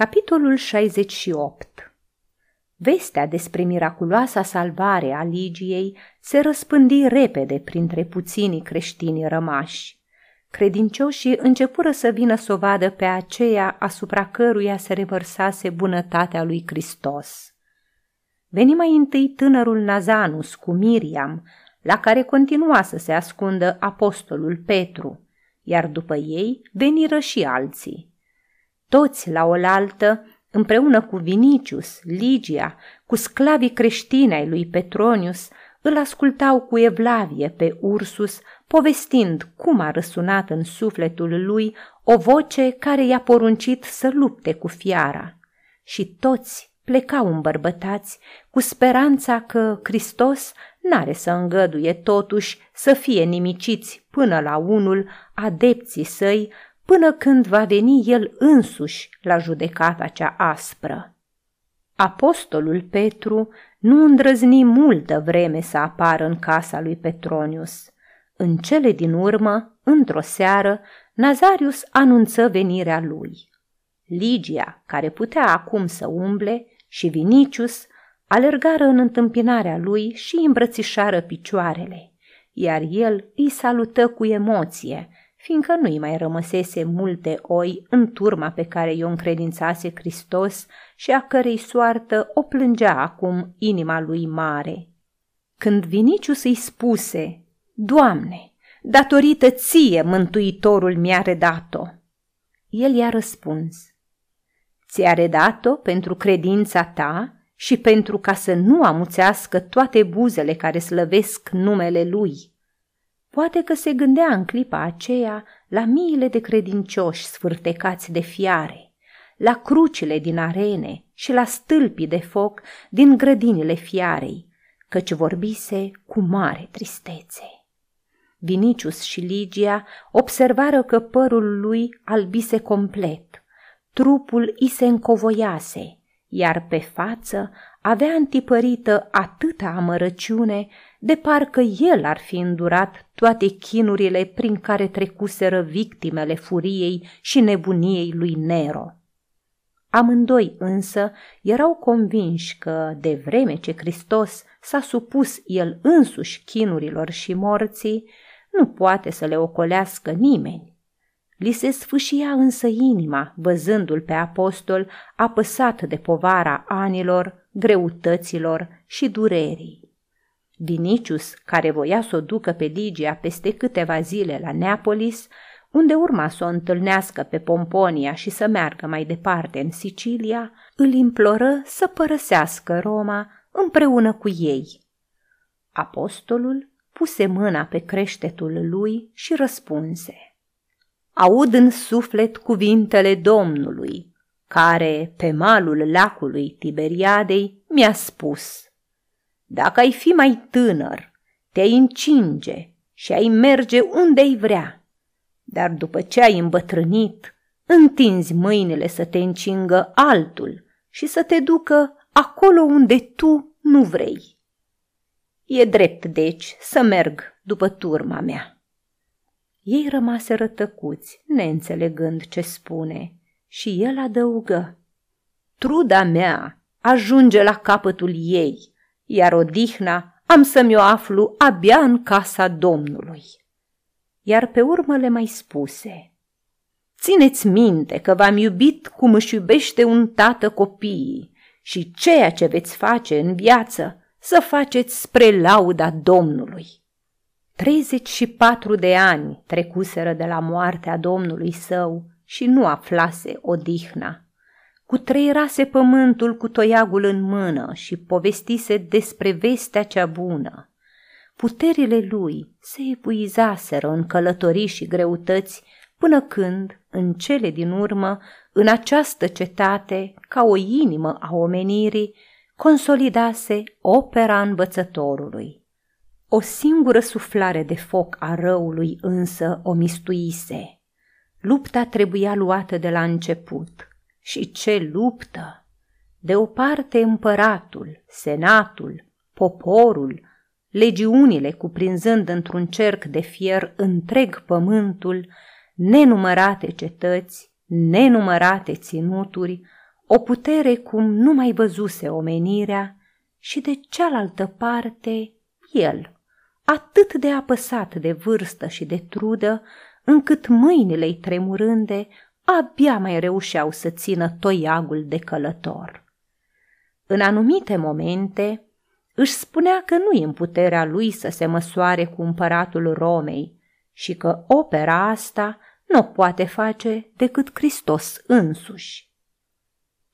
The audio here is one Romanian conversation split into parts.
Capitolul 68 Vestea despre miraculoasa salvare a Ligiei se răspândi repede printre puținii creștini rămași. Credincioșii începură să vină să o vadă pe aceea asupra căruia se revărsase bunătatea lui Hristos. Veni mai întâi tânărul Nazanus cu Miriam, la care continua să se ascundă apostolul Petru, iar după ei veniră și alții. Toți la oaltă, împreună cu Vinicius, Ligia, cu sclavii creștini ai lui Petronius, îl ascultau cu evlavie pe Ursus, povestind cum a răsunat în sufletul lui o voce care i-a poruncit să lupte cu fiara. Și toți plecau îmbărbătați cu speranța că Hristos n-are să îngăduie totuși să fie nimiciți până la unul adepții săi până când va veni el însuși la judecata cea aspră. Apostolul Petru nu îndrăzni multă vreme să apară în casa lui Petronius. În cele din urmă, într-o seară, Nazarius anunță venirea lui. Ligia, care putea acum să umble, și Vinicius alergară în întâmpinarea lui și îmbrățișară picioarele, iar el îi salută cu emoție, fiindcă nu-i mai rămăsese multe oi în turma pe care i-o încredințase Hristos și a cărei soartă o plângea acum inima lui mare. Când Vinicius îi spuse, Doamne, datorită ție mântuitorul mi-a redat-o, el i-a răspuns, Ți-a redat-o pentru credința ta și pentru ca să nu amuțească toate buzele care slăvesc numele lui. Poate că se gândea în clipa aceea la miile de credincioși sfârtecați de fiare, la crucile din arene și la stâlpii de foc din grădinile fiarei, căci vorbise cu mare tristețe. Vinicius și Ligia observară că părul lui albise complet, trupul i se încovoiase, iar pe față avea întipărită atâta amărăciune de parcă el ar fi îndurat toate chinurile prin care trecuseră victimele furiei și nebuniei lui Nero. Amândoi însă erau convinși că, de vreme ce Hristos s-a supus el însuși chinurilor și morții, nu poate să le ocolească nimeni. Li se sfâșia însă inima, văzându-l pe apostol apăsat de povara anilor, greutăților și durerii. Vinicius, care voia să o ducă pe Ligia peste câteva zile la Neapolis, unde urma să o întâlnească pe Pomponia și să meargă mai departe în Sicilia, îl imploră să părăsească Roma împreună cu ei. Apostolul puse mâna pe creștetul lui și răspunse. Aud în suflet cuvintele Domnului, care, pe malul lacului Tiberiadei, mi-a spus – dacă ai fi mai tânăr, te-ai încinge și ai merge unde ai vrea. Dar după ce ai îmbătrânit, întinzi mâinile să te încingă altul și să te ducă acolo unde tu nu vrei. E drept, deci, să merg după turma mea. Ei rămase rătăcuți, neînțelegând ce spune, și el adăugă. Truda mea ajunge la capătul ei iar odihna am să-mi o aflu abia în casa Domnului. Iar pe urmă le mai spuse, Țineți minte că v-am iubit cum își iubește un tată copiii și ceea ce veți face în viață să faceți spre lauda Domnului. 34 de ani trecuseră de la moartea Domnului său și nu aflase odihna rase pământul cu toiagul în mână și povestise despre vestea cea bună. Puterile lui se epuizaseră în călătorii și greutăți până când, în cele din urmă, în această cetate, ca o inimă a omenirii, consolidase opera învățătorului. O singură suflare de foc a răului însă o mistuise. Lupta trebuia luată de la început – și ce luptă! De o parte împăratul, senatul, poporul, legiunile cuprinzând într-un cerc de fier întreg pământul, nenumărate cetăți, nenumărate ținuturi, o putere cum nu mai văzuse omenirea și de cealaltă parte el, atât de apăsat de vârstă și de trudă, încât mâinile-i tremurânde abia mai reușeau să țină toiagul de călător. În anumite momente își spunea că nu e în puterea lui să se măsoare cu împăratul Romei și că opera asta nu o poate face decât Hristos însuși.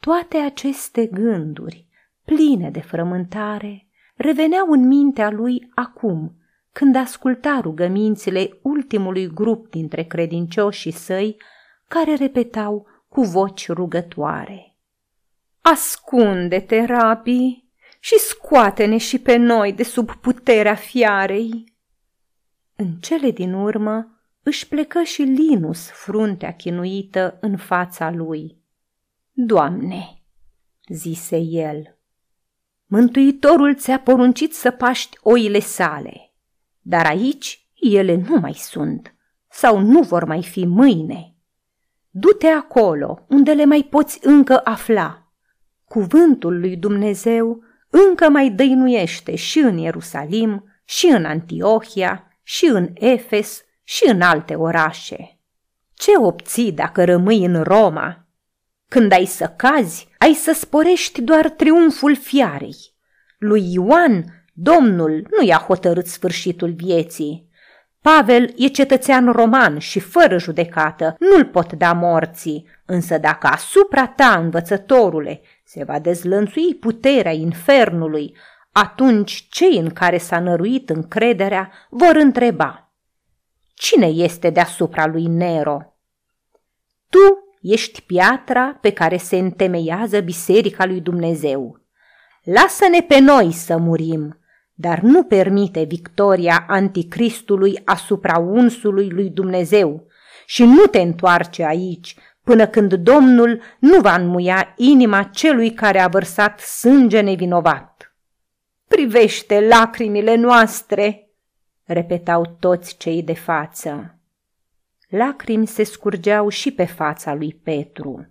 Toate aceste gânduri, pline de frământare, reveneau în mintea lui acum, când asculta rugămințile ultimului grup dintre credincioșii săi, care repetau cu voci rugătoare. Ascunde-te, rabii, și scoate-ne și pe noi de sub puterea fiarei. În cele din urmă își plecă și Linus fruntea chinuită în fața lui. Doamne, zise el, Mântuitorul ți-a poruncit să paști oile sale, dar aici ele nu mai sunt sau nu vor mai fi mâine. Du-te acolo, unde le mai poți încă afla. Cuvântul lui Dumnezeu încă mai dăinuiește și în Ierusalim, și în Antiohia, și în Efes, și în alte orașe. Ce obții dacă rămâi în Roma? Când ai să cazi, ai să sporești doar triumful fiarei. Lui Ioan, Domnul nu i-a hotărât sfârșitul vieții. Pavel e cetățean roman și fără judecată, nu-l pot da morții, însă dacă asupra ta, învățătorule, se va dezlănțui puterea infernului, atunci cei în care s-a năruit încrederea vor întreba Cine este deasupra lui Nero? Tu ești piatra pe care se întemeiază biserica lui Dumnezeu. Lasă-ne pe noi să murim, dar nu permite victoria anticristului asupra unsului lui Dumnezeu și nu te întoarce aici până când Domnul nu va înmuia inima celui care a vărsat sânge nevinovat. Privește lacrimile noastre, repetau toți cei de față. Lacrimi se scurgeau și pe fața lui Petru.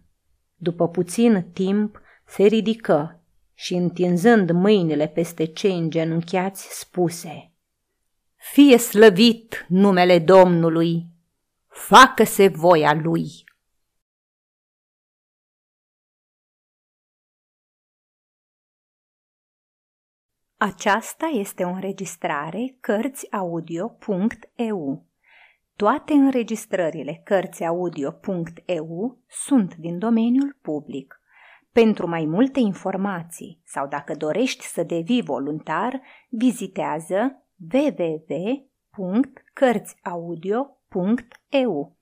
După puțin timp se ridică și, întinzând mâinile peste cei îngenunchiați, spuse Fie slăvit numele Domnului, facă-se voia lui. Aceasta este o înregistrare Cărțiaudio.eu. Toate înregistrările Cărțiaudio.eu sunt din domeniul public. Pentru mai multe informații sau dacă dorești să devii voluntar, vizitează www.cărțiaudio.eu.